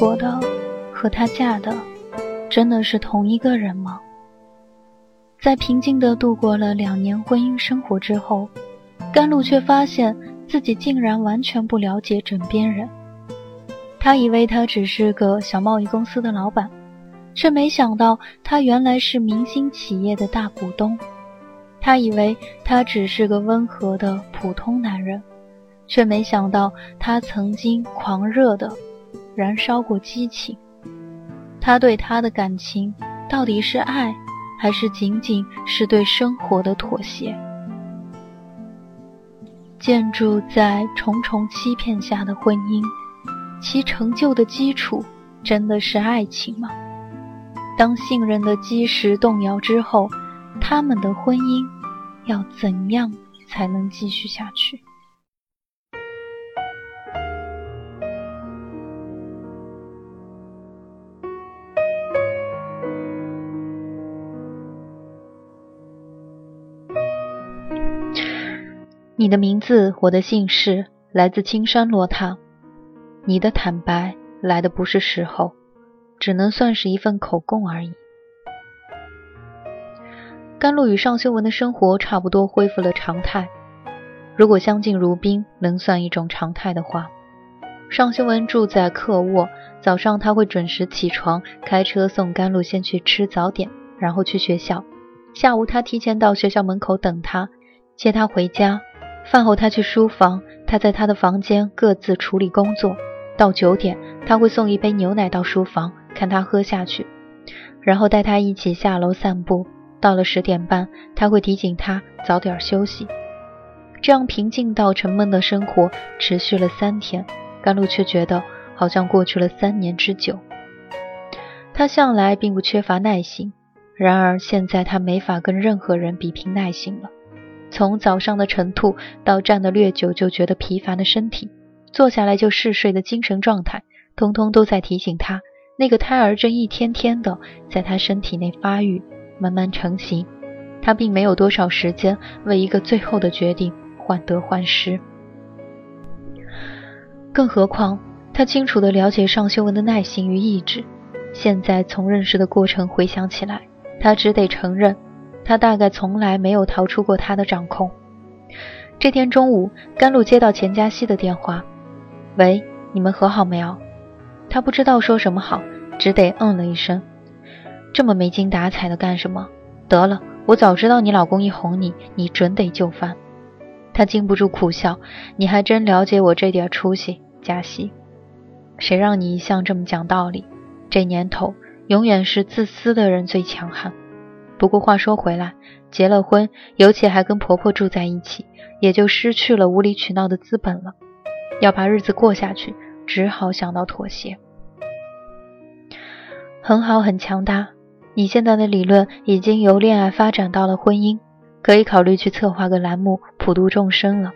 爱过的和她嫁的，真的是同一个人吗？在平静地度过了两年婚姻生活之后，甘露却发现自己竟然完全不了解枕边人。他以为他只是个小贸易公司的老板，却没想到他原来是明星企业的大股东。他以为他只是个温和的普通男人，却没想到他曾经狂热的燃烧过激情。他对她的感情到底是爱，还是仅仅是对生活的妥协？建筑在重重欺骗下的婚姻。其成就的基础真的是爱情吗？当信任的基石动摇之后，他们的婚姻要怎样才能继续下去？你的名字，我的姓氏，来自青山落塔。你的坦白来的不是时候，只能算是一份口供而已。甘露与尚修文的生活差不多恢复了常态，如果相敬如宾能算一种常态的话。尚修文住在客卧，早上他会准时起床，开车送甘露先去吃早点，然后去学校。下午他提前到学校门口等他，接他回家。饭后他去书房，他在他的房间各自处理工作。到九点，他会送一杯牛奶到书房，看他喝下去，然后带他一起下楼散步。到了十点半，他会提醒他早点休息。这样平静到沉闷的生活持续了三天，甘露却觉得好像过去了三年之久。他向来并不缺乏耐心，然而现在他没法跟任何人比拼耐心了。从早上的晨吐到站得略久就觉得疲乏的身体。坐下来就嗜睡的精神状态，通通都在提醒他，那个胎儿正一天天的在他身体内发育，慢慢成型。他并没有多少时间为一个最后的决定患得患失。更何况，他清楚地了解尚修文的耐心与意志。现在从认识的过程回想起来，他只得承认，他大概从来没有逃出过他的掌控。这天中午，甘露接到钱嘉熙的电话。喂，你们和好没有？他不知道说什么好，只得嗯了一声。这么没精打采的干什么？得了，我早知道你老公一哄你，你准得就范。他禁不住苦笑。你还真了解我这点出息，嘉熙。谁让你一向这么讲道理？这年头，永远是自私的人最强悍。不过话说回来，结了婚，尤其还跟婆婆住在一起，也就失去了无理取闹的资本了。要把日子过下去，只好想到妥协。很好，很强大。你现在的理论已经由恋爱发展到了婚姻，可以考虑去策划个栏目，普度众生了。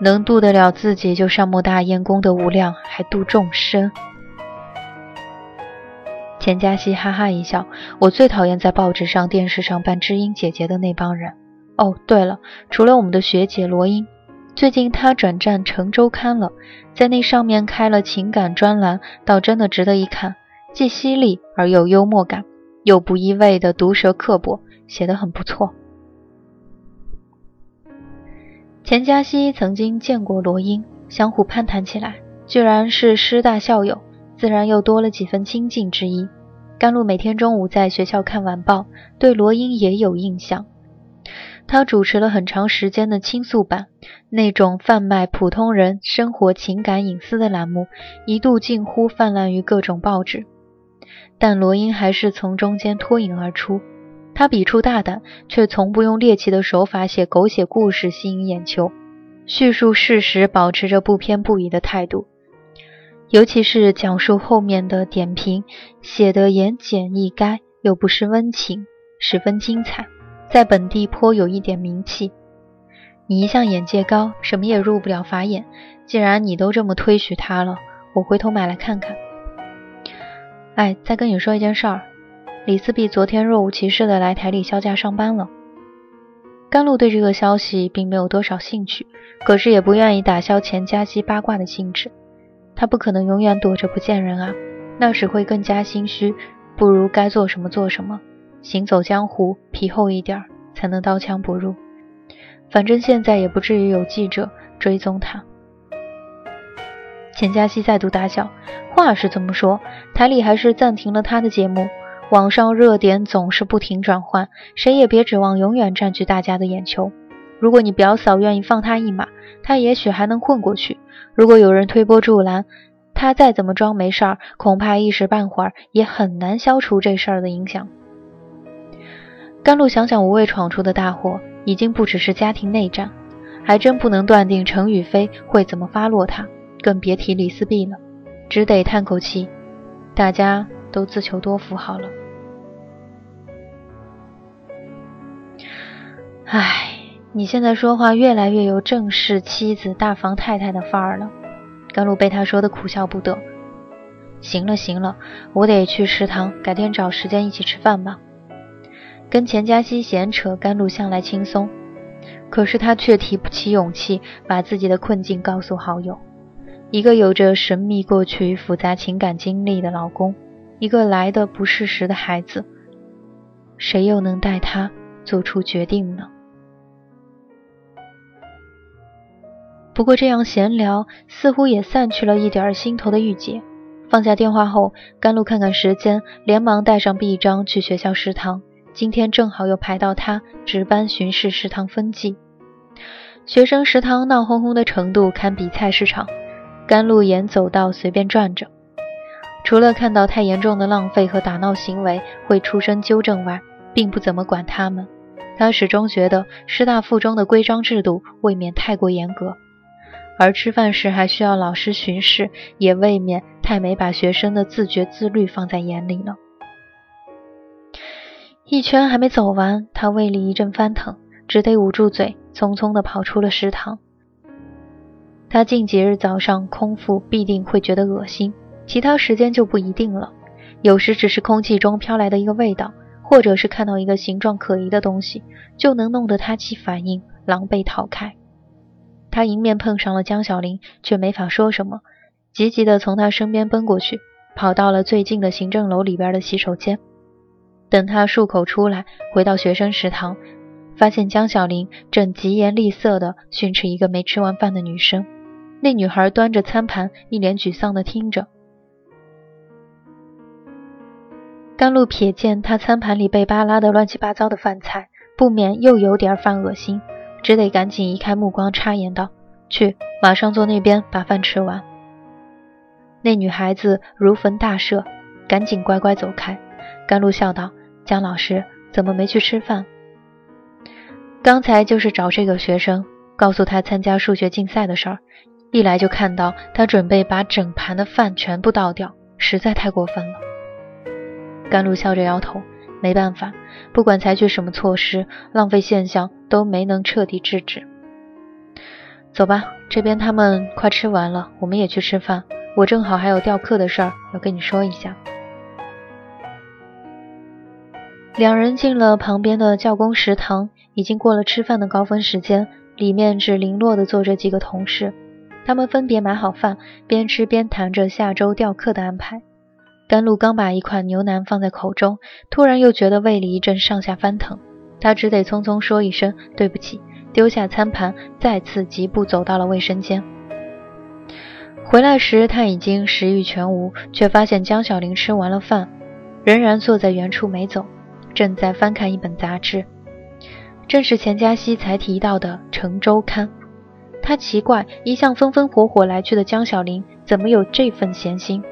能度得了自己就善莫大焉，功德无量，还度众生。钱嘉熙哈哈一笑：“我最讨厌在报纸上、电视上扮知音姐姐的那帮人。哦，对了，除了我们的学姐罗英。”最近她转战《成周刊》了，在那上面开了情感专栏，倒真的值得一看，既犀利而又幽默感，又不一味的毒舌刻薄，写得很不错。钱嘉熙曾经见过罗英，相互攀谈起来，居然是师大校友，自然又多了几分亲近之意。甘露每天中午在学校看晚报，对罗英也有印象。他主持了很长时间的倾诉版，那种贩卖普通人生活、情感、隐私的栏目，一度近乎泛滥于各种报纸。但罗英还是从中间脱颖而出。他笔触大胆，却从不用猎奇的手法写狗血故事吸引眼球，叙述事实保持着不偏不倚的态度。尤其是讲述后面的点评，写得言简意赅，又不失温情，十分精彩。在本地颇有一点名气。你一向眼界高，什么也入不了法眼。既然你都这么推许他了，我回头买来看看。哎，再跟你说一件事儿，李四碧昨天若无其事的来台里销假上班了。甘露对这个消息并没有多少兴趣，可是也不愿意打消钱嘉熙八卦的兴致。他不可能永远躲着不见人啊，那时会更加心虚。不如该做什么做什么，行走江湖，皮厚一点才能刀枪不入。反正现在也不至于有记者追踪他。钱嘉熙再度大笑，话是这么说，台里还是暂停了他的节目。网上热点总是不停转换，谁也别指望永远占据大家的眼球。如果你表嫂愿意放他一马，他也许还能混过去；如果有人推波助澜，他再怎么装没事儿，恐怕一时半会儿也很难消除这事儿的影响。甘露想想，无畏闯出的大祸已经不只是家庭内战，还真不能断定程宇飞会怎么发落他，更别提李思碧了，只得叹口气，大家都自求多福好了。唉，你现在说话越来越有正式妻子、大房太太的范儿了。甘露被他说的苦笑不得。行了行了，我得去食堂，改天找时间一起吃饭吧。跟钱嘉熙闲扯，甘露向来轻松，可是他却提不起勇气把自己的困境告诉好友。一个有着神秘过去、复杂情感经历的老公，一个来的不适时的孩子，谁又能带他做出决定呢？不过这样闲聊似乎也散去了一点心头的郁结。放下电话后，甘露看看时间，连忙带上臂章去学校食堂。今天正好又排到他值班巡视食堂分季。学生食堂闹哄哄的程度堪比菜市场。甘露沿走道随便转着，除了看到太严重的浪费和打闹行为会出声纠正外，并不怎么管他们。他始终觉得师大附中的规章制度未免太过严格。而吃饭时还需要老师巡视，也未免太没把学生的自觉自律放在眼里了。一圈还没走完，他胃里一阵翻腾，只得捂住嘴，匆匆地跑出了食堂。他近几日早上空腹必定会觉得恶心，其他时间就不一定了。有时只是空气中飘来的一个味道，或者是看到一个形状可疑的东西，就能弄得他起反应，狼狈逃开。他迎面碰上了江小玲，却没法说什么，急急地从他身边奔过去，跑到了最近的行政楼里边的洗手间。等他漱口出来，回到学生食堂，发现江小玲正疾言厉色地训斥一个没吃完饭的女生。那女孩端着餐盘，一脸沮丧地听着。甘露瞥见他餐盘里被扒拉的乱七八糟的饭菜，不免又有点犯恶心。只得赶紧移开目光，插言道：“去，马上坐那边把饭吃完。”那女孩子如逢大赦，赶紧乖乖走开。甘露笑道：“姜老师怎么没去吃饭？”刚才就是找这个学生，告诉他参加数学竞赛的事儿。一来就看到他准备把整盘的饭全部倒掉，实在太过分了。甘露笑着摇头。没办法，不管采取什么措施，浪费现象都没能彻底制止。走吧，这边他们快吃完了，我们也去吃饭。我正好还有调课的事儿要跟你说一下。两人进了旁边的教工食堂，已经过了吃饭的高峰时间，里面只零落的坐着几个同事，他们分别买好饭，边吃边谈着下周调课的安排。甘露刚把一块牛腩放在口中，突然又觉得胃里一阵上下翻腾，他只得匆匆说一声对不起，丢下餐盘，再次疾步走到了卫生间。回来时他已经食欲全无，却发现江小玲吃完了饭，仍然坐在原处没走，正在翻看一本杂志，正是钱嘉熙才提到的《城周刊》。他奇怪，一向风风火火来去的江小玲，怎么有这份闲心？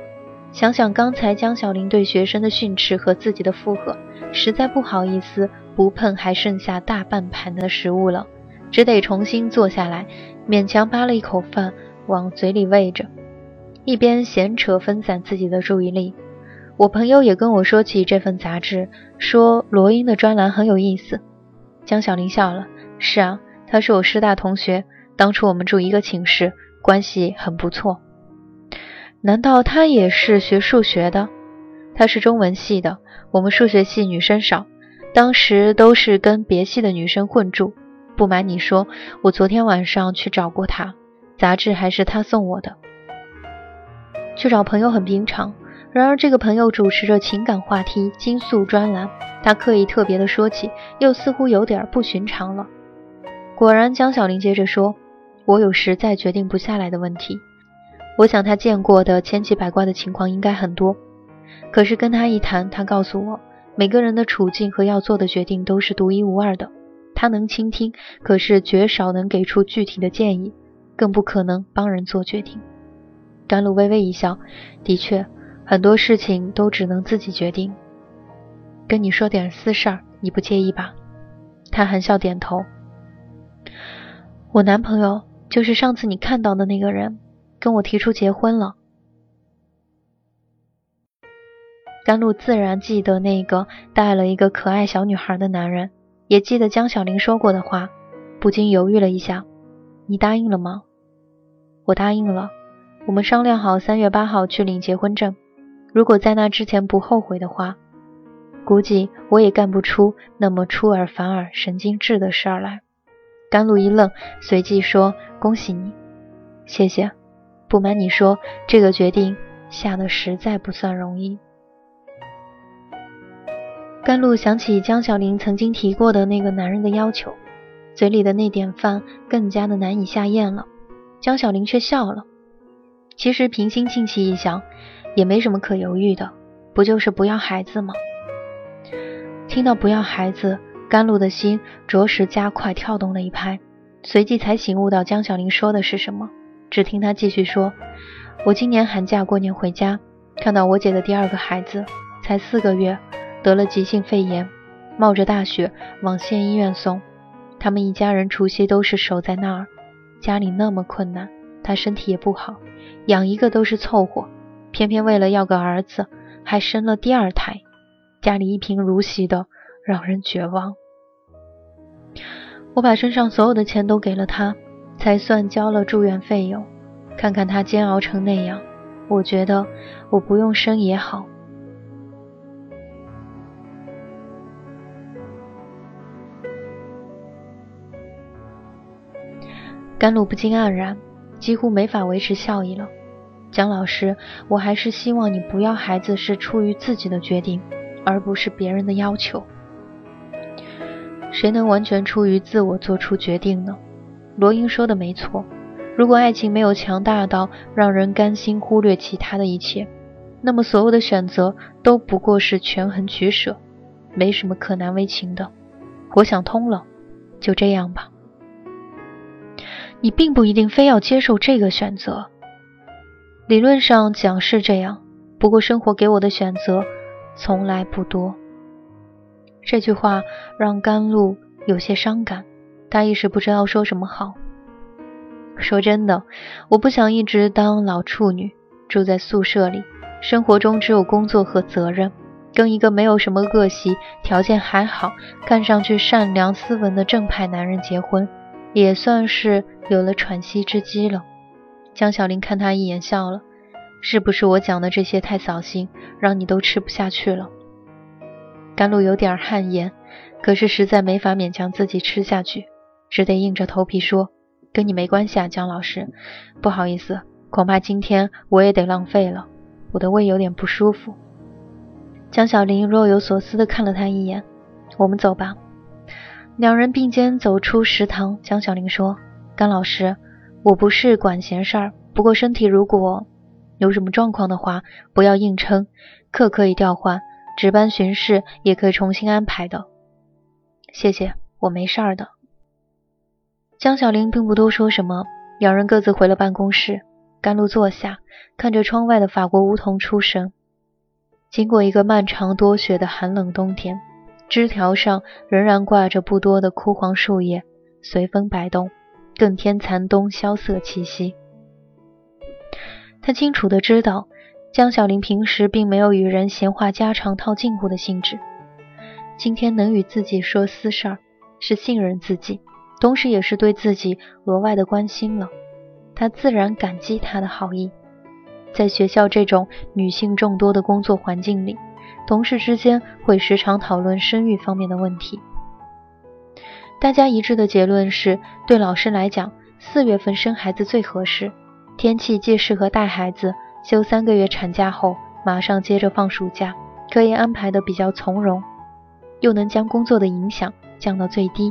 想想刚才江小林对学生的训斥和自己的附和，实在不好意思不碰还剩下大半盘的食物了，只得重新坐下来，勉强扒了一口饭往嘴里喂着，一边闲扯分散自己的注意力。我朋友也跟我说起这份杂志，说罗英的专栏很有意思。江小林笑了，是啊，他是我师大同学，当初我们住一个寝室，关系很不错。难道他也是学数学的？他是中文系的。我们数学系女生少，当时都是跟别系的女生混住。不瞒你说，我昨天晚上去找过他，杂志还是他送我的。去找朋友很平常。然而，这个朋友主持着情感话题倾诉专栏，他刻意特别的说起，又似乎有点不寻常了。果然，江小玲接着说：“我有实在决定不下来的问题。我想他见过的千奇百怪的情况应该很多，可是跟他一谈，他告诉我，每个人的处境和要做的决定都是独一无二的。他能倾听，可是绝少能给出具体的建议，更不可能帮人做决定。”甘露微微一笑，的确。很多事情都只能自己决定。跟你说点私事儿，你不介意吧？他含笑点头。我男朋友就是上次你看到的那个人，跟我提出结婚了。甘露自然记得那个带了一个可爱小女孩的男人，也记得江小玲说过的话，不禁犹豫了一下：“你答应了吗？”我答应了。我们商量好三月八号去领结婚证。如果在那之前不后悔的话，估计我也干不出那么出尔反尔、神经质的事儿来。甘露一愣，随即说：“恭喜你，谢谢。不瞒你说，这个决定下的实在不算容易。”甘露想起江小玲曾经提过的那个男人的要求，嘴里的那点饭更加的难以下咽了。江小玲却笑了。其实平心静气一想。也没什么可犹豫的，不就是不要孩子吗？听到不要孩子，甘露的心着实加快跳动了一拍，随即才醒悟到江小玲说的是什么。只听他继续说：“我今年寒假过年回家，看到我姐的第二个孩子，才四个月，得了急性肺炎，冒着大雪往县医院送。他们一家人除夕都是守在那儿，家里那么困难，他身体也不好，养一个都是凑合。”偏偏为了要个儿子，还生了第二胎，家里一贫如洗的，让人绝望。我把身上所有的钱都给了他，才算交了住院费用。看看他煎熬成那样，我觉得我不用生也好。甘露不禁黯然，几乎没法维持笑意了。蒋老师，我还是希望你不要孩子是出于自己的决定，而不是别人的要求。谁能完全出于自我做出决定呢？罗英说的没错，如果爱情没有强大到让人甘心忽略其他的一切，那么所有的选择都不过是权衡取舍，没什么可难为情的。我想通了，就这样吧。你并不一定非要接受这个选择。理论上讲是这样，不过生活给我的选择从来不多。这句话让甘露有些伤感，他一时不知道说什么好。说真的，我不想一直当老处女，住在宿舍里，生活中只有工作和责任，跟一个没有什么恶习、条件还好、看上去善良斯文的正派男人结婚，也算是有了喘息之机了。江小玲看他一眼，笑了。是不是我讲的这些太扫兴，让你都吃不下去了？甘露有点汗颜，可是实在没法勉强自己吃下去，只得硬着头皮说：“跟你没关系啊，江老师。不好意思，恐怕今天我也得浪费了，我的胃有点不舒服。”江小玲若有所思地看了他一眼：“我们走吧。”两人并肩走出食堂。江小玲说：“甘老师。”我不是管闲事儿，不过身体如果有什么状况的话，不要硬撑，课可以调换，值班巡视也可以重新安排的。谢谢，我没事儿的。江小玲并不多说什么，两人各自回了办公室。甘露坐下，看着窗外的法国梧桐出神。经过一个漫长多雪的寒冷冬天，枝条上仍然挂着不多的枯黄树叶，随风摆动。更添残冬萧瑟气息。他清楚的知道，江小玲平时并没有与人闲话家常、套近乎的性质。今天能与自己说私事儿，是信任自己，同时也是对自己额外的关心了。他自然感激他的好意。在学校这种女性众多的工作环境里，同事之间会时常讨论生育方面的问题。大家一致的结论是，对老师来讲，四月份生孩子最合适，天气既适合带孩子，休三个月产假后，马上接着放暑假，可以安排的比较从容，又能将工作的影响降到最低。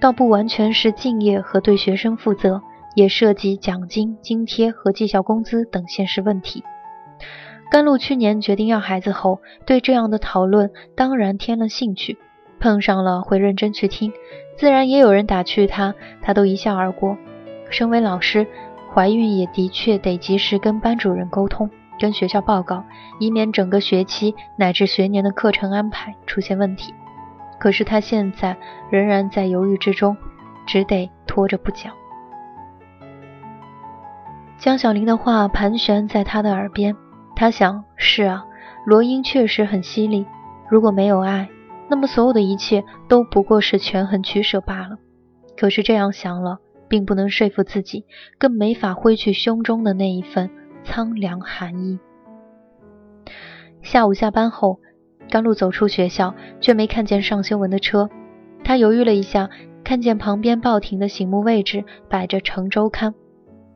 倒不完全是敬业和对学生负责，也涉及奖金、津贴和绩效工资等现实问题。甘露去年决定要孩子后，对这样的讨论当然添了兴趣，碰上了会认真去听，自然也有人打趣他，他都一笑而过。身为老师，怀孕也的确得及时跟班主任沟通，跟学校报告，以免整个学期乃至学年的课程安排出现问题。可是他现在仍然在犹豫之中，只得拖着不讲。江小玲的话盘旋在他的耳边，他想：是啊，罗英确实很犀利。如果没有爱，那么所有的一切都不过是权衡取舍罢了。可是这样想了，并不能说服自己，更没法挥去胸中的那一份苍凉寒意。下午下班后。甘露走出学校，却没看见尚修文的车。他犹豫了一下，看见旁边报亭的醒目位置摆着《成周刊》，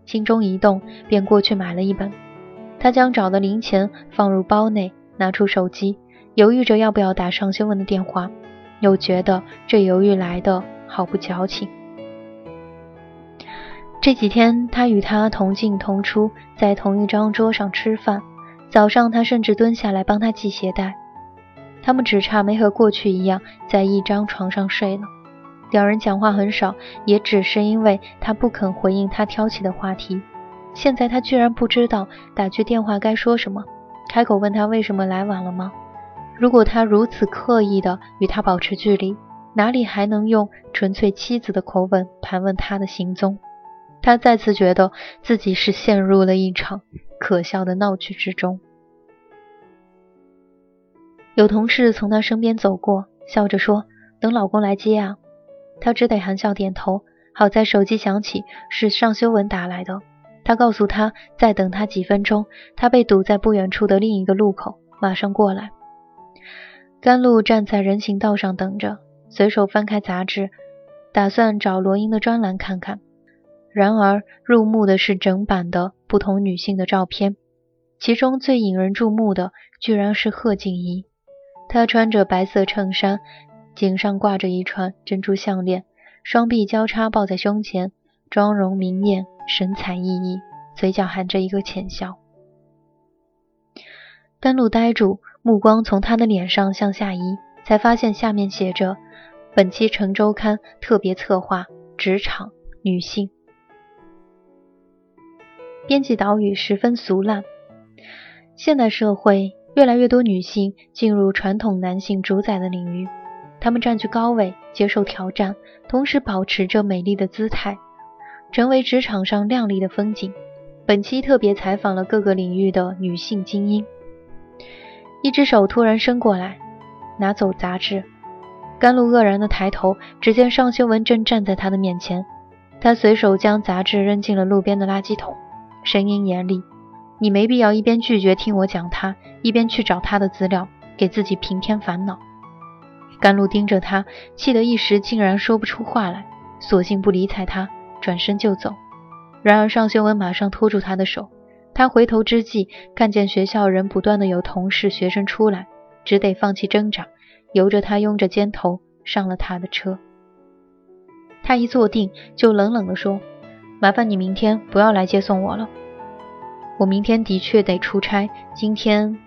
心中一动，便过去买了一本。他将找的零钱放入包内，拿出手机，犹豫着要不要打尚修文的电话，又觉得这犹豫来的好不矫情。这几天，他与他同进同出，在同一张桌上吃饭。早上，他甚至蹲下来帮他系鞋带。他们只差没和过去一样在一张床上睡了。两人讲话很少，也只是因为他不肯回应他挑起的话题。现在他居然不知道打去电话该说什么，开口问他为什么来晚了吗？如果他如此刻意的与他保持距离，哪里还能用纯粹妻子的口吻盘问他的行踪？他再次觉得自己是陷入了一场可笑的闹剧之中。有同事从他身边走过，笑着说：“等老公来接啊。”他只得含笑点头。好在手机响起，是尚修文打来的。他告诉他再等他几分钟，他被堵在不远处的另一个路口，马上过来。甘露站在人行道上等着，随手翻开杂志，打算找罗英的专栏看看。然而入目的是整版的不同女性的照片，其中最引人注目的居然是贺静怡。她穿着白色衬衫，颈上挂着一串珍珠项链，双臂交叉抱在胸前，妆容明艳，神采奕奕，嘴角含着一个浅笑。甘露呆住，目光从她的脸上向下移，才发现下面写着：“本期《成周刊》特别策划，职场女性。”编辑导语十分俗烂，现代社会。越来越多女性进入传统男性主宰的领域，她们占据高位，接受挑战，同时保持着美丽的姿态，成为职场上亮丽的风景。本期特别采访了各个领域的女性精英。一只手突然伸过来，拿走杂志。甘露愕然地抬头，只见尚修文正站在他的面前。他随手将杂志扔进了路边的垃圾桶，声音严厉。你没必要一边拒绝听我讲他，一边去找他的资料，给自己平添烦恼。甘露盯着他，气得一时竟然说不出话来，索性不理睬他，转身就走。然而尚修文马上拖住他的手，他回头之际，看见学校人不断的有同事、学生出来，只得放弃挣扎，由着他拥着肩头上了他的车。他一坐定，就冷冷地说：“麻烦你明天不要来接送我了。”我明天的确得出差。今天，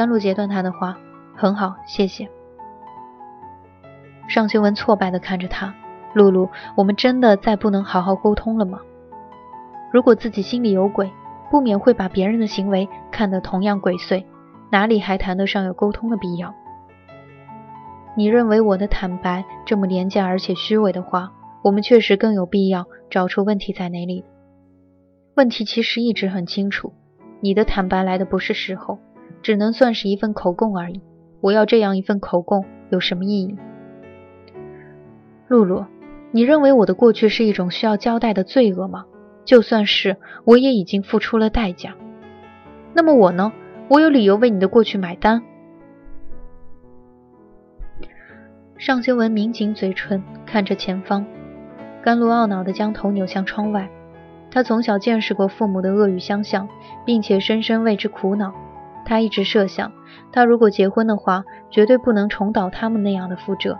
甘露截断他的话：“很好，谢谢。”尚修文挫败地看着他：“露露，我们真的再不能好好沟通了吗？如果自己心里有鬼，不免会把别人的行为看得同样鬼祟，哪里还谈得上有沟通的必要？你认为我的坦白这么廉价而且虚伪的话，我们确实更有必要找出问题在哪里。”问题其实一直很清楚，你的坦白来的不是时候，只能算是一份口供而已。我要这样一份口供有什么意义？露露，你认为我的过去是一种需要交代的罪恶吗？就算是，我也已经付出了代价。那么我呢？我有理由为你的过去买单。尚修文抿紧嘴唇，看着前方。甘露懊恼地将头扭向窗外。他从小见识过父母的恶语相向，并且深深为之苦恼。他一直设想，他如果结婚的话，绝对不能重蹈他们那样的覆辙。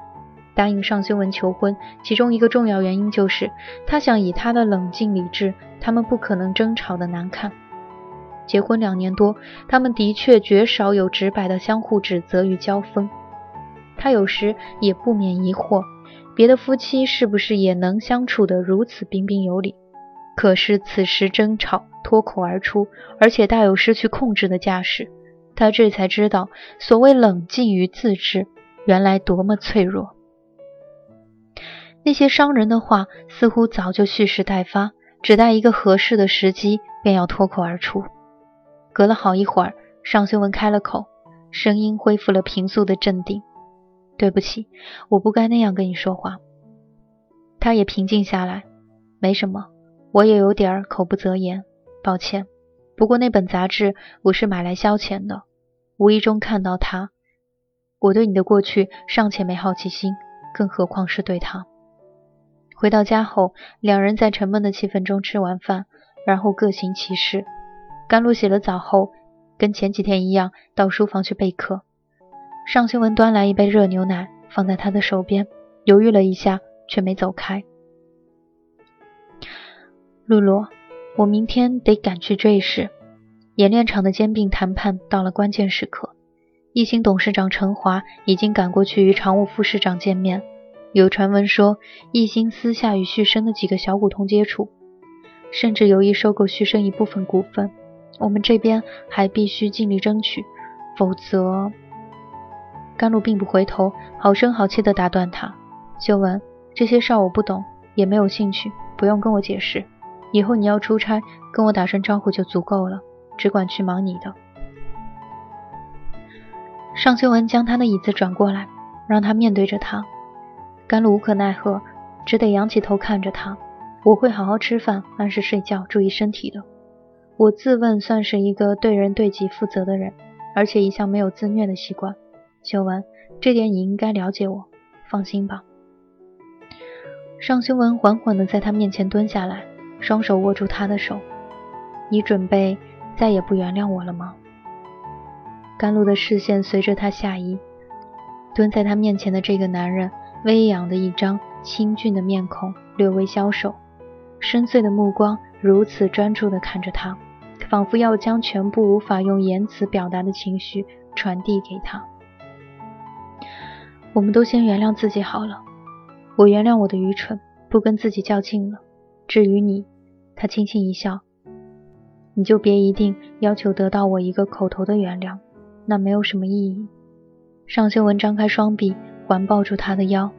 答应尚修文求婚，其中一个重要原因就是他想以他的冷静理智，他们不可能争吵的难看。结婚两年多，他们的确绝少有直白的相互指责与交锋。他有时也不免疑惑，别的夫妻是不是也能相处得如此彬彬有礼？可是此时争吵脱口而出，而且大有失去控制的架势。他这才知道，所谓冷静与自制，原来多么脆弱。那些伤人的话，似乎早就蓄势待发，只待一个合适的时机，便要脱口而出。隔了好一会儿，尚修文开了口，声音恢复了平素的镇定。对不起，我不该那样跟你说话。他也平静下来，没什么，我也有点口不择言，抱歉。不过那本杂志我是买来消遣的，无意中看到他。我对你的过去尚且没好奇心，更何况是对他。回到家后，两人在沉闷的气氛中吃完饭，然后各行其事。甘露洗了澡后，跟前几天一样到书房去备课。尚修文端来一杯热牛奶，放在他的手边，犹豫了一下，却没走开。露露，我明天得赶去追事，演练场的兼并谈判到了关键时刻。一兴董事长陈华已经赶过去与常务副市长见面。有传闻说，一兴私下与旭升的几个小股东接触，甚至有意收购旭升一部分股份。我们这边还必须尽力争取，否则……甘露并不回头，好声好气地打断他：“修文，这些事儿我不懂，也没有兴趣，不用跟我解释。以后你要出差，跟我打声招呼就足够了，只管去忙你的。”尚修文将他的椅子转过来，让他面对着他。甘露无可奈何，只得仰起头看着他：“我会好好吃饭，按时睡觉，注意身体的。我自问算是一个对人对己负责的人，而且一向没有自虐的习惯。”修文，这点你应该了解我，放心吧。尚修文缓缓地在他面前蹲下来，双手握住他的手。你准备再也不原谅我了吗？甘露的视线随着他下移，蹲在他面前的这个男人，微扬的一张清俊的面孔，略微消瘦，深邃的目光如此专注地看着他，仿佛要将全部无法用言辞表达的情绪传递给他。我们都先原谅自己好了。我原谅我的愚蠢，不跟自己较劲了。至于你，他轻轻一笑，你就别一定要求得到我一个口头的原谅，那没有什么意义。尚修文张开双臂，环抱住他的腰，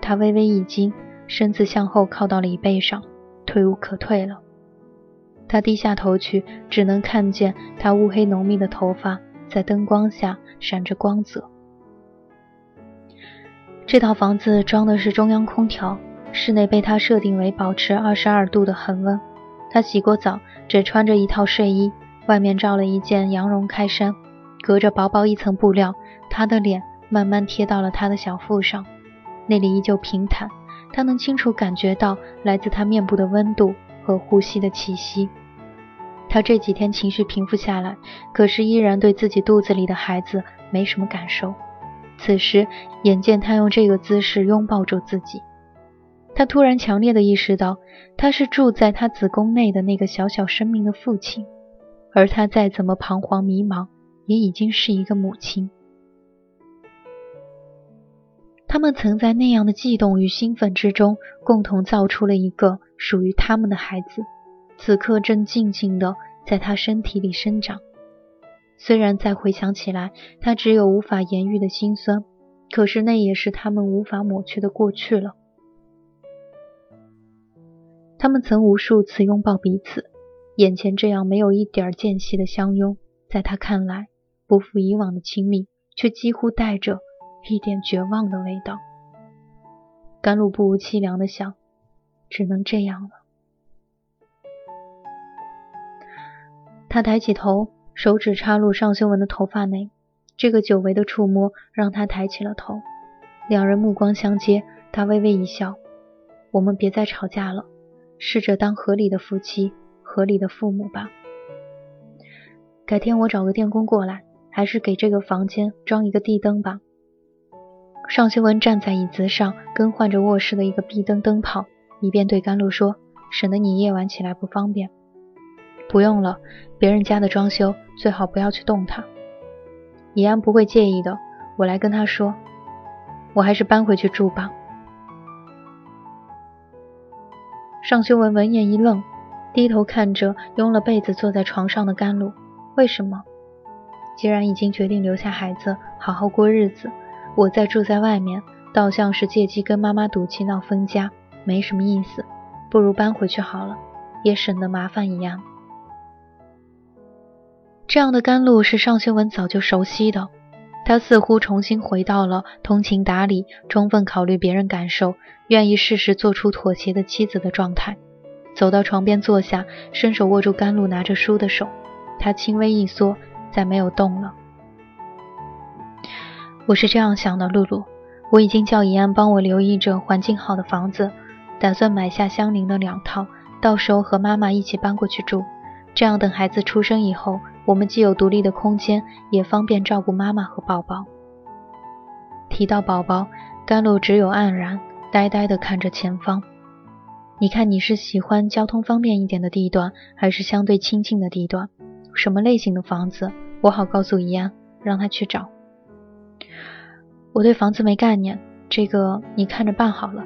他微微一惊，身子向后靠到了椅背上，退无可退了。他低下头去，只能看见他乌黑浓密的头发在灯光下闪着光泽。这套房子装的是中央空调，室内被他设定为保持二十二度的恒温。他洗过澡，只穿着一套睡衣，外面罩了一件羊绒开衫，隔着薄薄一层布料，他的脸慢慢贴到了他的小腹上，那里依旧平坦，他能清楚感觉到来自他面部的温度和呼吸的气息。他这几天情绪平复下来，可是依然对自己肚子里的孩子没什么感受。此时，眼见他用这个姿势拥抱住自己，他突然强烈的意识到，他是住在他子宫内的那个小小生命的父亲，而他再怎么彷徨迷茫，也已经是一个母亲。他们曾在那样的悸动与兴奋之中，共同造出了一个属于他们的孩子，此刻正静静的在他身体里生长。虽然再回想起来，他只有无法言喻的心酸，可是那也是他们无法抹去的过去了。他们曾无数次拥抱彼此，眼前这样没有一点间隙的相拥，在他看来不复以往的亲密，却几乎带着一点绝望的味道。甘露不无凄凉的想，只能这样了。他抬起头。手指插入尚修文的头发内，这个久违的触摸让他抬起了头。两人目光相接，他微微一笑：“我们别再吵架了。试着当合理的夫妻、合理的父母吧。改天我找个电工过来，还是给这个房间装一个地灯吧。尚修文站在椅子上，更换着卧室的一个壁灯灯泡，一边对甘露说：“省得你夜晚起来不方便。”“不用了，别人家的装修最好不要去动它。”“怡安不会介意的，我来跟他说。”“我还是搬回去住吧。”尚修文闻言一愣，低头看着拥了被子坐在床上的甘露。为什么？既然已经决定留下孩子，好好过日子，我再住在外面，倒像是借机跟妈妈赌气闹分家，没什么意思。不如搬回去好了，也省得麻烦一样。这样的甘露是尚修文早就熟悉的，他似乎重新回到了通情达理、充分考虑别人感受、愿意适时做出妥协的妻子的状态。走到床边坐下，伸手握住甘露拿着书的手。他轻微一缩，再没有动了。我是这样想的，露露，我已经叫怡安帮我留意着环境好的房子，打算买下相邻的两套，到时候和妈妈一起搬过去住。这样等孩子出生以后，我们既有独立的空间，也方便照顾妈妈和宝宝。提到宝宝，甘露只有黯然，呆呆地看着前方。你看，你是喜欢交通方便一点的地段，还是相对清静的地段？什么类型的房子，我好告诉怡安，让他去找。我对房子没概念，这个你看着办好了。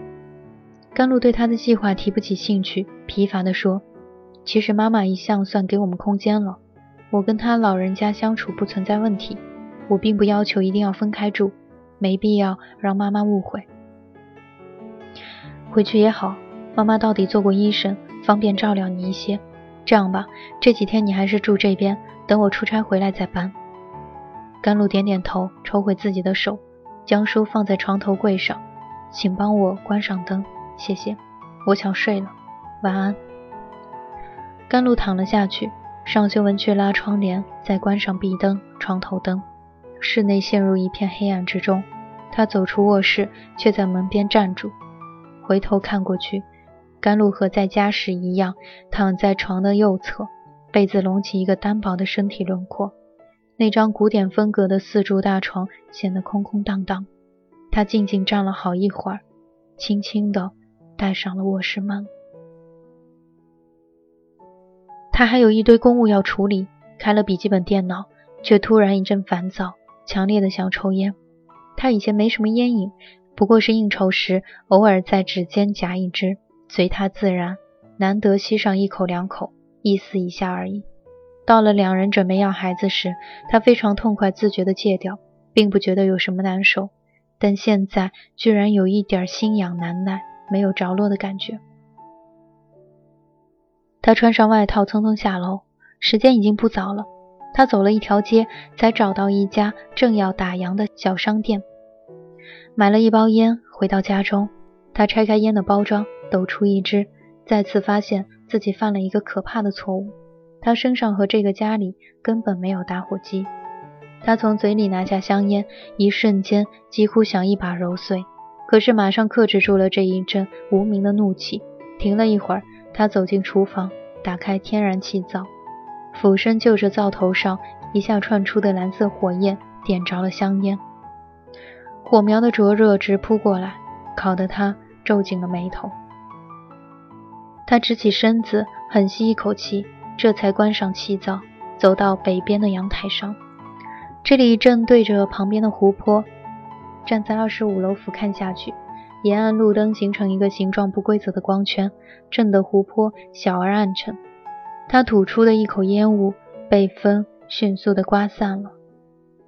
甘露对他的计划提不起兴趣，疲乏地说：“其实妈妈一向算给我们空间了，我跟他老人家相处不存在问题，我并不要求一定要分开住，没必要让妈妈误会。回去也好，妈妈到底做过医生，方便照料你一些。”这样吧，这几天你还是住这边，等我出差回来再搬。甘露点点头，抽回自己的手，将书放在床头柜上。请帮我关上灯，谢谢。我想睡了，晚安。甘露躺了下去，尚修文去拉窗帘，再关上壁灯、床头灯。室内陷入一片黑暗之中。他走出卧室，却在门边站住，回头看过去。甘露和在家时一样，躺在床的右侧，被子隆起一个单薄的身体轮廓。那张古典风格的四柱大床显得空空荡荡。他静静站了好一会儿，轻轻地带上了卧室门。他还有一堆公务要处理，开了笔记本电脑，却突然一阵烦躁，强烈的想抽烟。他以前没什么烟瘾，不过是应酬时偶尔在指尖夹一支。随他自然，难得吸上一口两口，意思一下而已。到了两人准备要孩子时，他非常痛快自觉地戒掉，并不觉得有什么难受。但现在居然有一点心痒难耐，没有着落的感觉。他穿上外套，匆匆下楼。时间已经不早了。他走了一条街，才找到一家正要打烊的小商店，买了一包烟。回到家中，他拆开烟的包装。抖出一支，再次发现自己犯了一个可怕的错误。他身上和这个家里根本没有打火机。他从嘴里拿下香烟，一瞬间几乎想一把揉碎，可是马上克制住了这一阵无名的怒气。停了一会儿，他走进厨房，打开天然气灶，俯身就着灶头上一下窜出的蓝色火焰，点着了香烟。火苗的灼热直扑过来，烤得他皱紧了眉头。他直起身子，狠吸一口气，这才关上气灶，走到北边的阳台上。这里正对着旁边的湖泊，站在二十五楼俯瞰下去，沿岸路灯形成一个形状不规则的光圈，震得湖泊小而暗沉。他吐出的一口烟雾被风迅速地刮散了，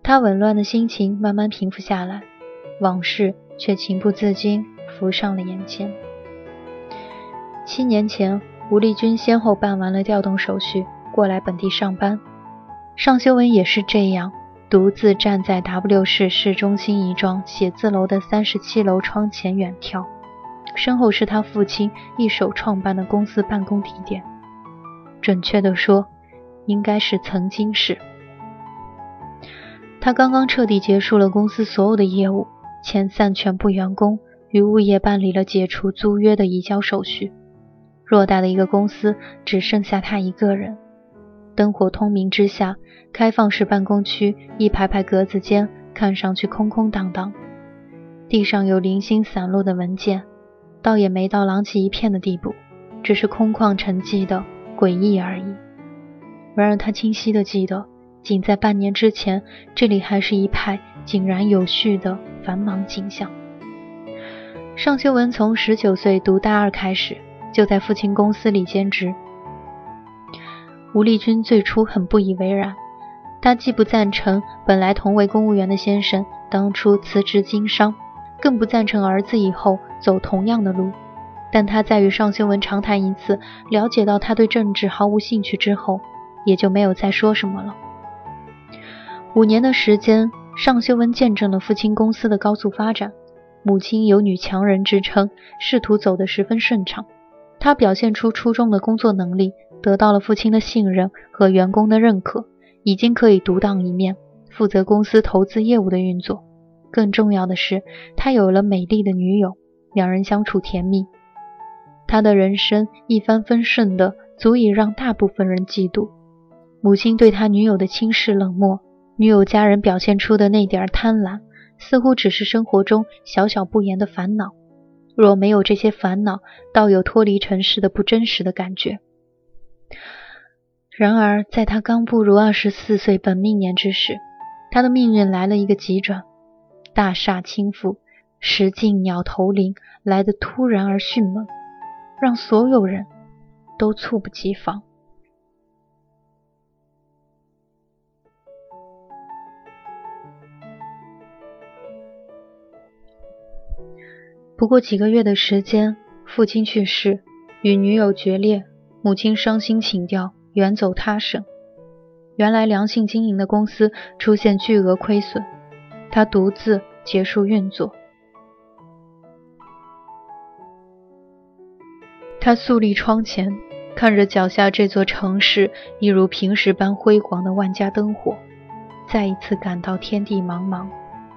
他紊乱的心情慢慢平复下来，往事却情不自禁浮上了眼前。七年前，吴丽君先后办完了调动手续，过来本地上班。尚修文也是这样，独自站在 W 市市中心一幢写字楼的三十七楼窗前远眺，身后是他父亲一手创办的公司办公地点。准确的说，应该是曾经是。他刚刚彻底结束了公司所有的业务，遣散全部员工，与物业办理了解除租约的移交手续。偌大的一个公司只剩下他一个人。灯火通明之下，开放式办公区一排排格子间看上去空空荡荡，地上有零星散落的文件，倒也没到狼藉一片的地步，只是空旷沉寂的诡异而已。然而他清晰地记得，仅在半年之前，这里还是一派井然有序的繁忙景象。尚修文从十九岁读大二开始，就在父亲公司里兼职。吴丽君最初很不以为然，她既不赞成本来同为公务员的先生当初辞职经商，更不赞成儿子以后走同样的路。但她在与尚修文长谈一次，了解到他对政治毫无兴趣之后，也就没有再说什么了。五年的时间，尚修文见证了父亲公司的高速发展，母亲有女强人之称，仕途走得十分顺畅。他表现出出众的工作能力。得到了父亲的信任和员工的认可，已经可以独当一面，负责公司投资业务的运作。更重要的是，他有了美丽的女友，两人相处甜蜜。他的人生一帆风顺的，足以让大部分人嫉妒。母亲对他女友的轻视冷漠，女友家人表现出的那点贪婪，似乎只是生活中小小不言的烦恼。若没有这些烦恼，倒有脱离尘世的不真实的感觉。然而，在他刚步入二十四岁本命年之时，他的命运来了一个急转。大厦倾覆，石径鸟头林来得突然而迅猛，让所有人都猝不及防。不过几个月的时间，父亲去世，与女友决裂。母亲伤心请调，远走他省。原来良性经营的公司出现巨额亏损，他独自结束运作。他肃立窗前，看着脚下这座城市一如平时般辉煌的万家灯火，再一次感到天地茫茫，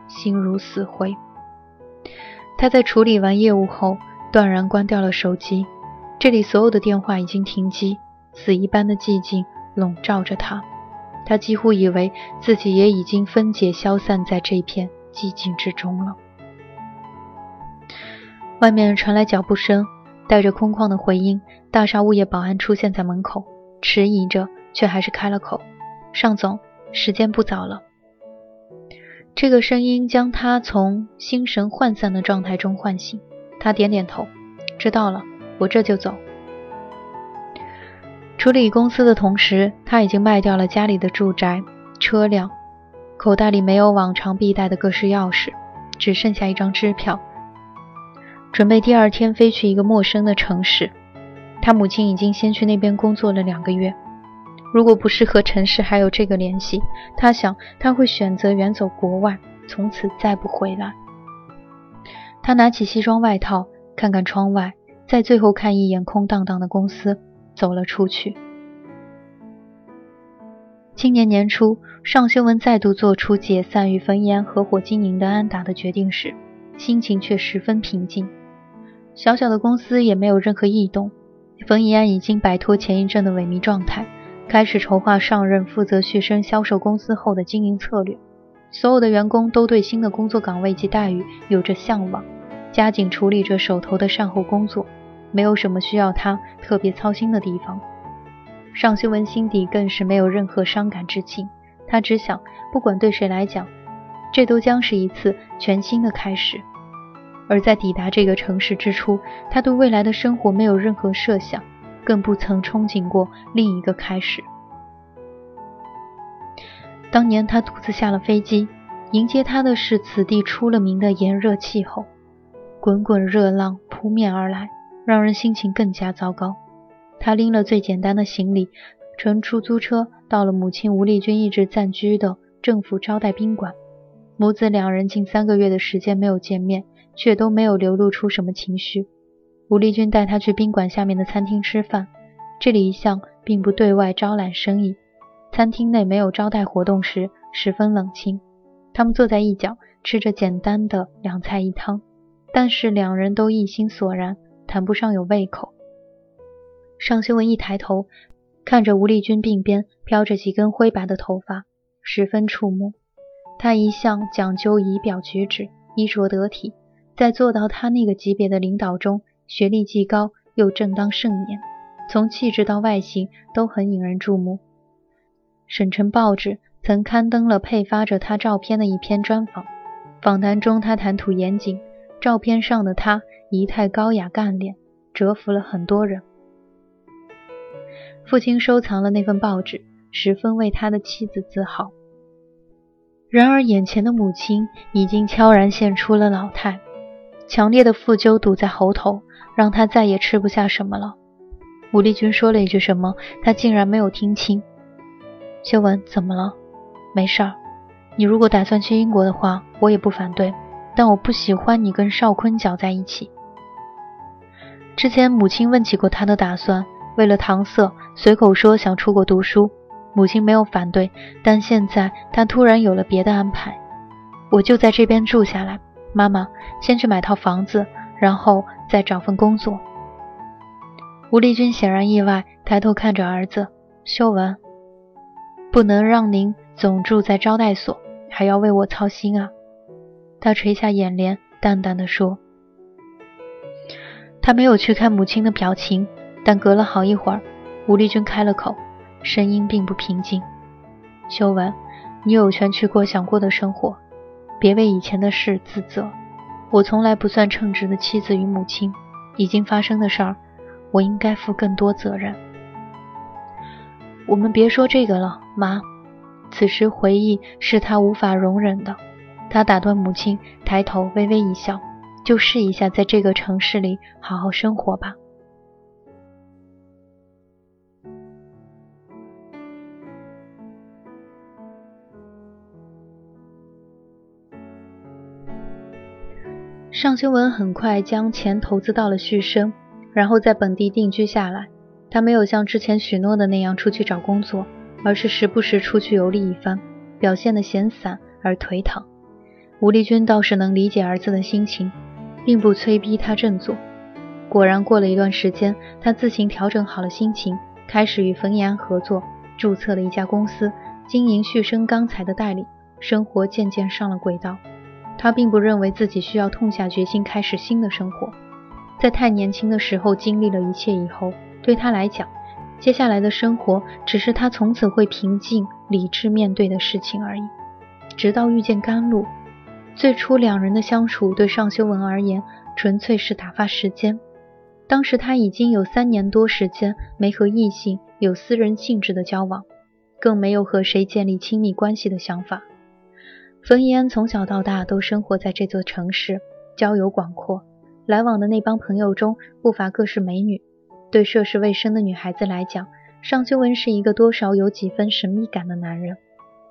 心如死灰。他在处理完业务后，断然关掉了手机。这里所有的电话已经停机，死一般的寂静笼罩着他。他几乎以为自己也已经分解消散在这片寂静之中了。外面传来脚步声，带着空旷的回音。大厦物业保安出现在门口，迟疑着，却还是开了口：“尚总，时间不早了。”这个声音将他从心神涣散的状态中唤醒。他点点头：“知道了。”我这就走。处理公司的同时，他已经卖掉了家里的住宅、车辆，口袋里没有往常必带的各式钥匙，只剩下一张支票，准备第二天飞去一个陌生的城市。他母亲已经先去那边工作了两个月，如果不是和城市还有这个联系，他想他会选择远走国外，从此再不回来。他拿起西装外套，看看窗外。在最后看一眼空荡荡的公司，走了出去。今年年初，尚修文再度做出解散与冯怡安合伙经营的安达的决定时，心情却十分平静。小小的公司也没有任何异动，冯怡安已经摆脱前一阵的萎靡状态，开始筹划上任负责续升销售公司后的经营策略。所有的员工都对新的工作岗位及待遇有着向往。加紧处理着手头的善后工作，没有什么需要他特别操心的地方。尚修文心底更是没有任何伤感之情，他只想，不管对谁来讲，这都将是一次全新的开始。而在抵达这个城市之初，他对未来的生活没有任何设想，更不曾憧憬过另一个开始。当年他独自下了飞机，迎接他的是此地出了名的炎热气候。滚滚热浪扑面而来，让人心情更加糟糕。他拎了最简单的行李，乘出租车到了母亲吴丽君一直暂居的政府招待宾馆。母子两人近三个月的时间没有见面，却都没有流露出什么情绪。吴丽君带他去宾馆下面的餐厅吃饭，这里一向并不对外招揽生意，餐厅内没有招待活动时十分冷清。他们坐在一角，吃着简单的两菜一汤。但是两人都一心索然，谈不上有胃口。尚修文一抬头，看着吴丽君鬓边飘着几根灰白的头发，十分触目。她一向讲究仪表举止，衣着得体，在做到她那个级别的领导中，学历既高又正当盛年，从气质到外形都很引人注目。省城报纸曾刊登了配发着她照片的一篇专访，访谈中她谈吐严谨，照片上的她仪态高雅干练，折服了很多人。父亲收藏了那份报纸，十分为他的妻子自豪。然而，眼前的母亲已经悄然现出了老态，强烈的腹疚堵在喉头，让他再也吃不下什么了。吴丽君说了一句什么，他竟然没有听清。修文，怎么了？没事儿。你如果打算去英国的话，我也不反对，但我不喜欢你跟邵坤搅在一起。之前母亲问起过他的打算，为了搪塞，随口说想出国读书。母亲没有反对，但现在他突然有了别的安排，我就在这边住下来。妈妈，先去买套房子，然后再找份工作。吴丽君显然意外，抬头看着儿子秀文，不能让您总住在招待所，还要为我操心啊。他垂下眼帘，淡淡的说。他没有去看母亲的表情，但隔了好一会儿，吴丽君开了口。声音并不平静。修文，你有权去过想过的生活，别为以前的事自责。我从来不算称职的妻子与母亲，已经发生的事儿，我应该负更多责任。我们别说这个了，妈。此时回忆是他无法容忍的。他打断母亲，抬头微微一笑，就试一下在这个城市里好好生活吧。尚修文很快将钱投资到了旭升，然后在本地定居下来。他没有像之前许诺的那样出去找工作，而是时不时出去游历一番，表现得闲散而颓唐。吴丽君倒是能理解儿子的心情，并不催逼他振作。果然，过了一段时间，他自行调整好了心情，开始与冯延安合作，注册了一家公司，经营旭升钢材的代理，生活渐渐上了轨道。他并不认为自己需要痛下决心开始新的生活，在太年轻的时候经历了一切以后，对他来讲，接下来的生活只是他从此会平静理智面对的事情而已。直到遇见甘露，最初两人的相处对尚修文而言纯粹是打发时间。当时他已经有三年多时间没和异性有私人性质的交往，更没有和谁建立亲密关系的想法。冯怡安从小到大都生活在这座城市，交友广阔，来往的那帮朋友中不乏各式美女。对涉世未深的女孩子来讲，尚修文是一个多少有几分神秘感的男人。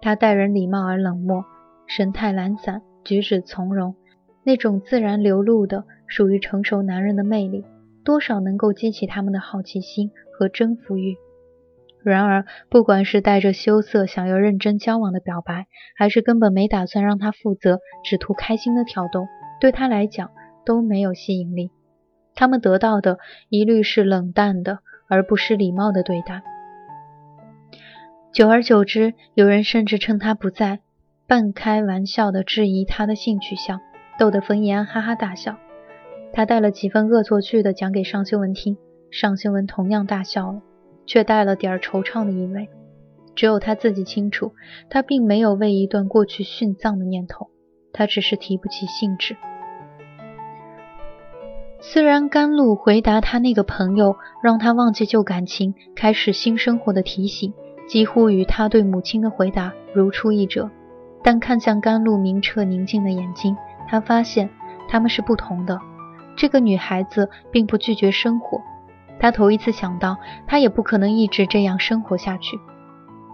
他待人礼貌而冷漠，神态懒散，举止从容，那种自然流露的属于成熟男人的魅力，多少能够激起他们的好奇心和征服欲。然而，不管是带着羞涩想要认真交往的表白，还是根本没打算让他负责，只图开心的挑逗，对他来讲都没有吸引力。他们得到的一律是冷淡的，而不是礼貌的对待。久而久之，有人甚至趁他不在，半开玩笑的质疑他的性取向，逗得冯延安哈哈大笑。他带了几分恶作剧的讲给尚修文听，尚修文同样大笑了。却带了点惆怅的意味，只有他自己清楚，他并没有为一段过去殉葬的念头，他只是提不起兴致。虽然甘露回答他那个朋友让他忘记旧感情，开始新生活的提醒，几乎与他对母亲的回答如出一辙，但看向甘露明澈宁静的眼睛，他发现他们是不同的。这个女孩子并不拒绝生活。他头一次想到，他也不可能一直这样生活下去。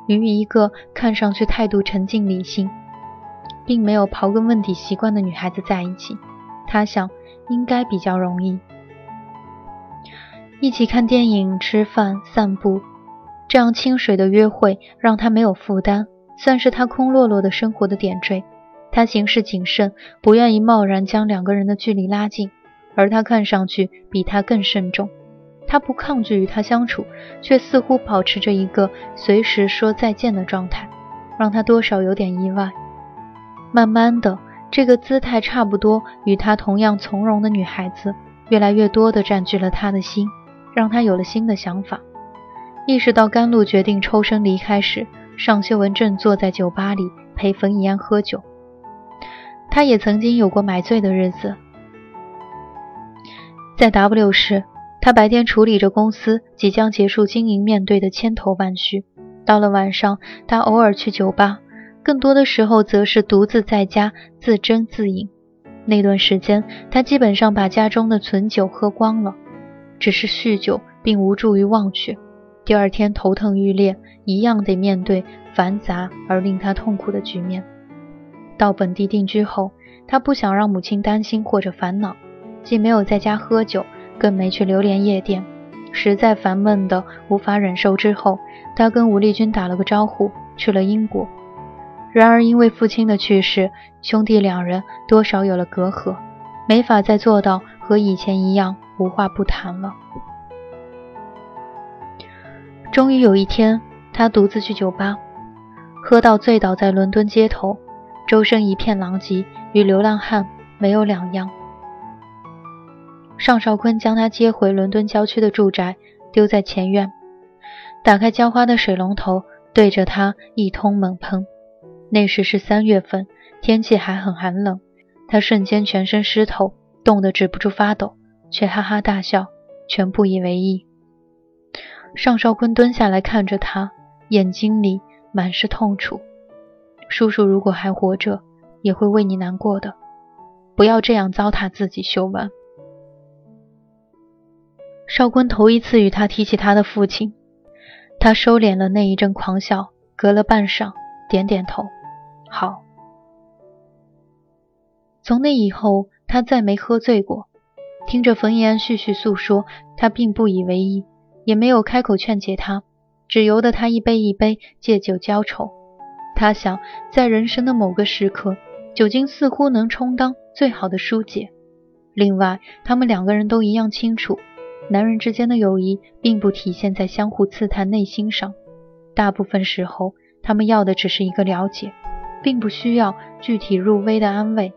与一个看上去态度沉静、理性，并没有刨根问底习惯的女孩子在一起，他想应该比较容易。一起看电影、吃饭、散步，这样清水的约会让他没有负担，算是他空落落的生活的点缀。他行事谨慎，不愿意贸然将两个人的距离拉近，而他看上去比他更慎重。他不抗拒与他相处，却似乎保持着一个随时说再见的状态，让他多少有点意外。慢慢的，这个姿态差不多与他同样从容的女孩子，越来越多的占据了他的心，让他有了新的想法。意识到甘露决定抽身离开时，尚修文正坐在酒吧里陪冯怡安喝酒。他也曾经有过买醉的日子，在 W 市。他白天处理着公司即将结束经营面对的千头万绪，到了晚上，他偶尔去酒吧，更多的时候则是独自在家自斟自饮。那段时间，他基本上把家中的存酒喝光了，只是酗酒并无助于忘却。第二天头疼欲裂，一样得面对繁杂而令他痛苦的局面。到本地定居后，他不想让母亲担心或者烦恼，既没有在家喝酒。更没去流连夜店，实在烦闷的无法忍受。之后，他跟吴丽君打了个招呼，去了英国。然而，因为父亲的去世，兄弟两人多少有了隔阂，没法再做到和以前一样无话不谈了。终于有一天，他独自去酒吧，喝到醉倒在伦敦街头，周身一片狼藉，与流浪汉没有两样。尚少坤将他接回伦敦郊区的住宅，丢在前院，打开浇花的水龙头，对着他一通猛喷。那时是三月份，天气还很寒冷，他瞬间全身湿透，冻得止不住发抖，却哈哈大笑，全不以为意。尚少坤蹲下来看着他，眼睛里满是痛楚。叔叔如果还活着，也会为你难过的。不要这样糟蹋自己，修文。少坤头一次与他提起他的父亲，他收敛了那一阵狂笑，隔了半晌，点点头，好。从那以后，他再没喝醉过。听着冯延安絮絮诉说，他并不以为意，也没有开口劝解他，只由得他一杯一杯借酒浇愁。他想，在人生的某个时刻，酒精似乎能充当最好的疏解。另外，他们两个人都一样清楚。男人之间的友谊并不体现在相互刺探内心上，大部分时候，他们要的只是一个了解，并不需要具体入微的安慰。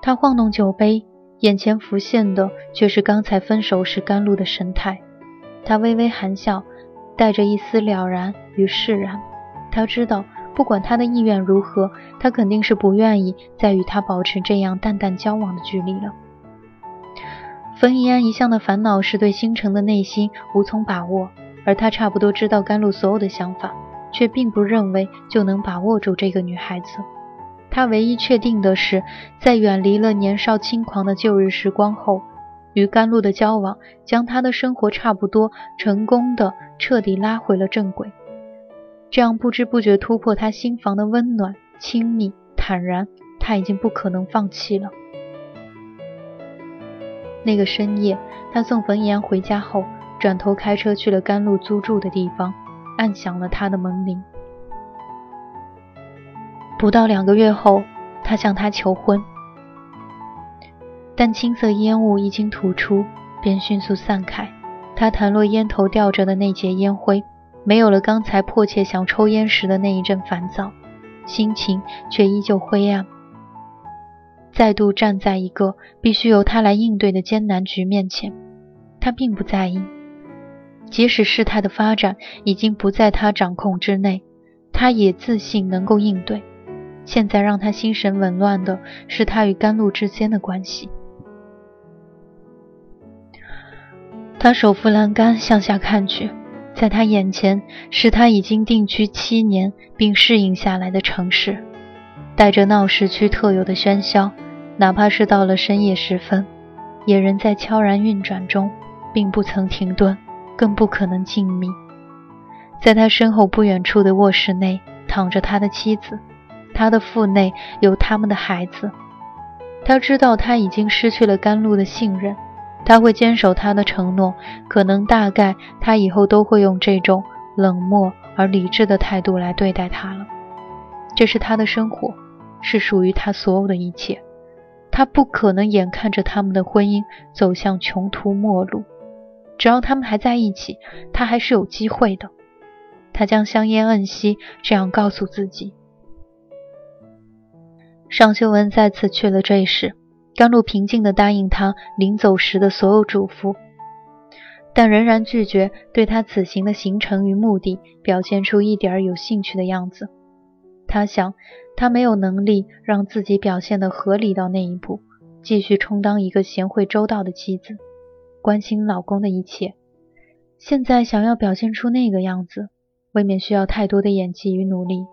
他晃动酒杯，眼前浮现的却是刚才分手时甘露的神态。他微微含笑，带着一丝了然与释然。他知道，不管他的意愿如何，他肯定是不愿意再与他保持这样淡淡交往的距离了。冯怡安一向的烦恼是对星辰的内心无从把握，而他差不多知道甘露所有的想法，却并不认为就能把握住这个女孩子。他唯一确定的是，在远离了年少轻狂的旧日时光后，与甘露的交往将他的生活差不多成功的彻底拉回了正轨。这样不知不觉突破他心房的温暖、亲密、坦然，他已经不可能放弃了。那个深夜，他送冯怡安回家后，转头开车去了甘露租住的地方，按响了他的门铃。不到两个月后，他向她求婚，但青色烟雾一经吐出，便迅速散开。他弹落烟头吊着的那截烟灰，没有了刚才迫切想抽烟时的那一阵烦躁，心情却依旧灰暗。再度站在一个必须由他来应对的艰难局面前，他并不在意。即使事态的发展已经不在他掌控之内，他也自信能够应对。现在让他心神紊乱的是他与甘露之间的关系。他手扶栏杆向下看去，在他眼前是他已经定居七年并适应下来的城市，带着闹市区特有的喧嚣。哪怕是到了深夜时分，也仍在悄然运转中，并不曾停顿，更不可能静谧。在他身后不远处的卧室内，躺着他的妻子，他的腹内有他们的孩子。他知道他已经失去了甘露的信任，他会坚守他的承诺，可能大概他以后都会用这种冷漠而理智的态度来对待他了。这是他的生活，是属于他所有的一切。他不可能眼看着他们的婚姻走向穷途末路。只要他们还在一起，他还是有机会的。他将香烟摁熄，这样告诉自己。尚修文再次去了这时，甘露平静地答应他临走时的所有嘱咐，但仍然拒绝对他此行的行程与目的表现出一点有兴趣的样子。他想，他没有能力让自己表现得合理到那一步，继续充当一个贤惠周到的妻子，关心老公的一切。现在想要表现出那个样子。未免需要太多的演技与努力，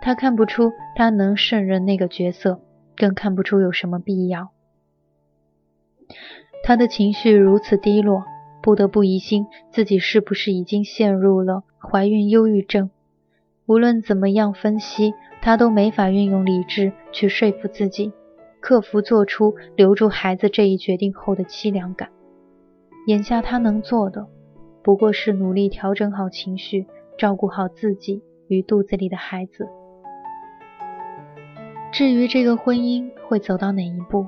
他看不出他能胜任那个角色，更看不出有什么必要。他的情绪如此低落，不得不疑心自己是不是已经陷入了怀孕忧郁症。无论怎么样分析，他都没法运用理智去说服自己，克服做出留住孩子这一决定后的凄凉感。眼下他能做的，不过是努力调整好情绪。照顾好自己与肚子里的孩子。至于这个婚姻会走到哪一步，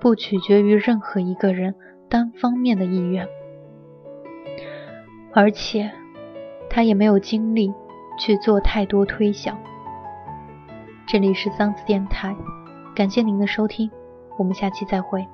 不取决于任何一个人单方面的意愿，而且他也没有精力去做太多推想。这里是桑子电台，感谢您的收听，我们下期再会。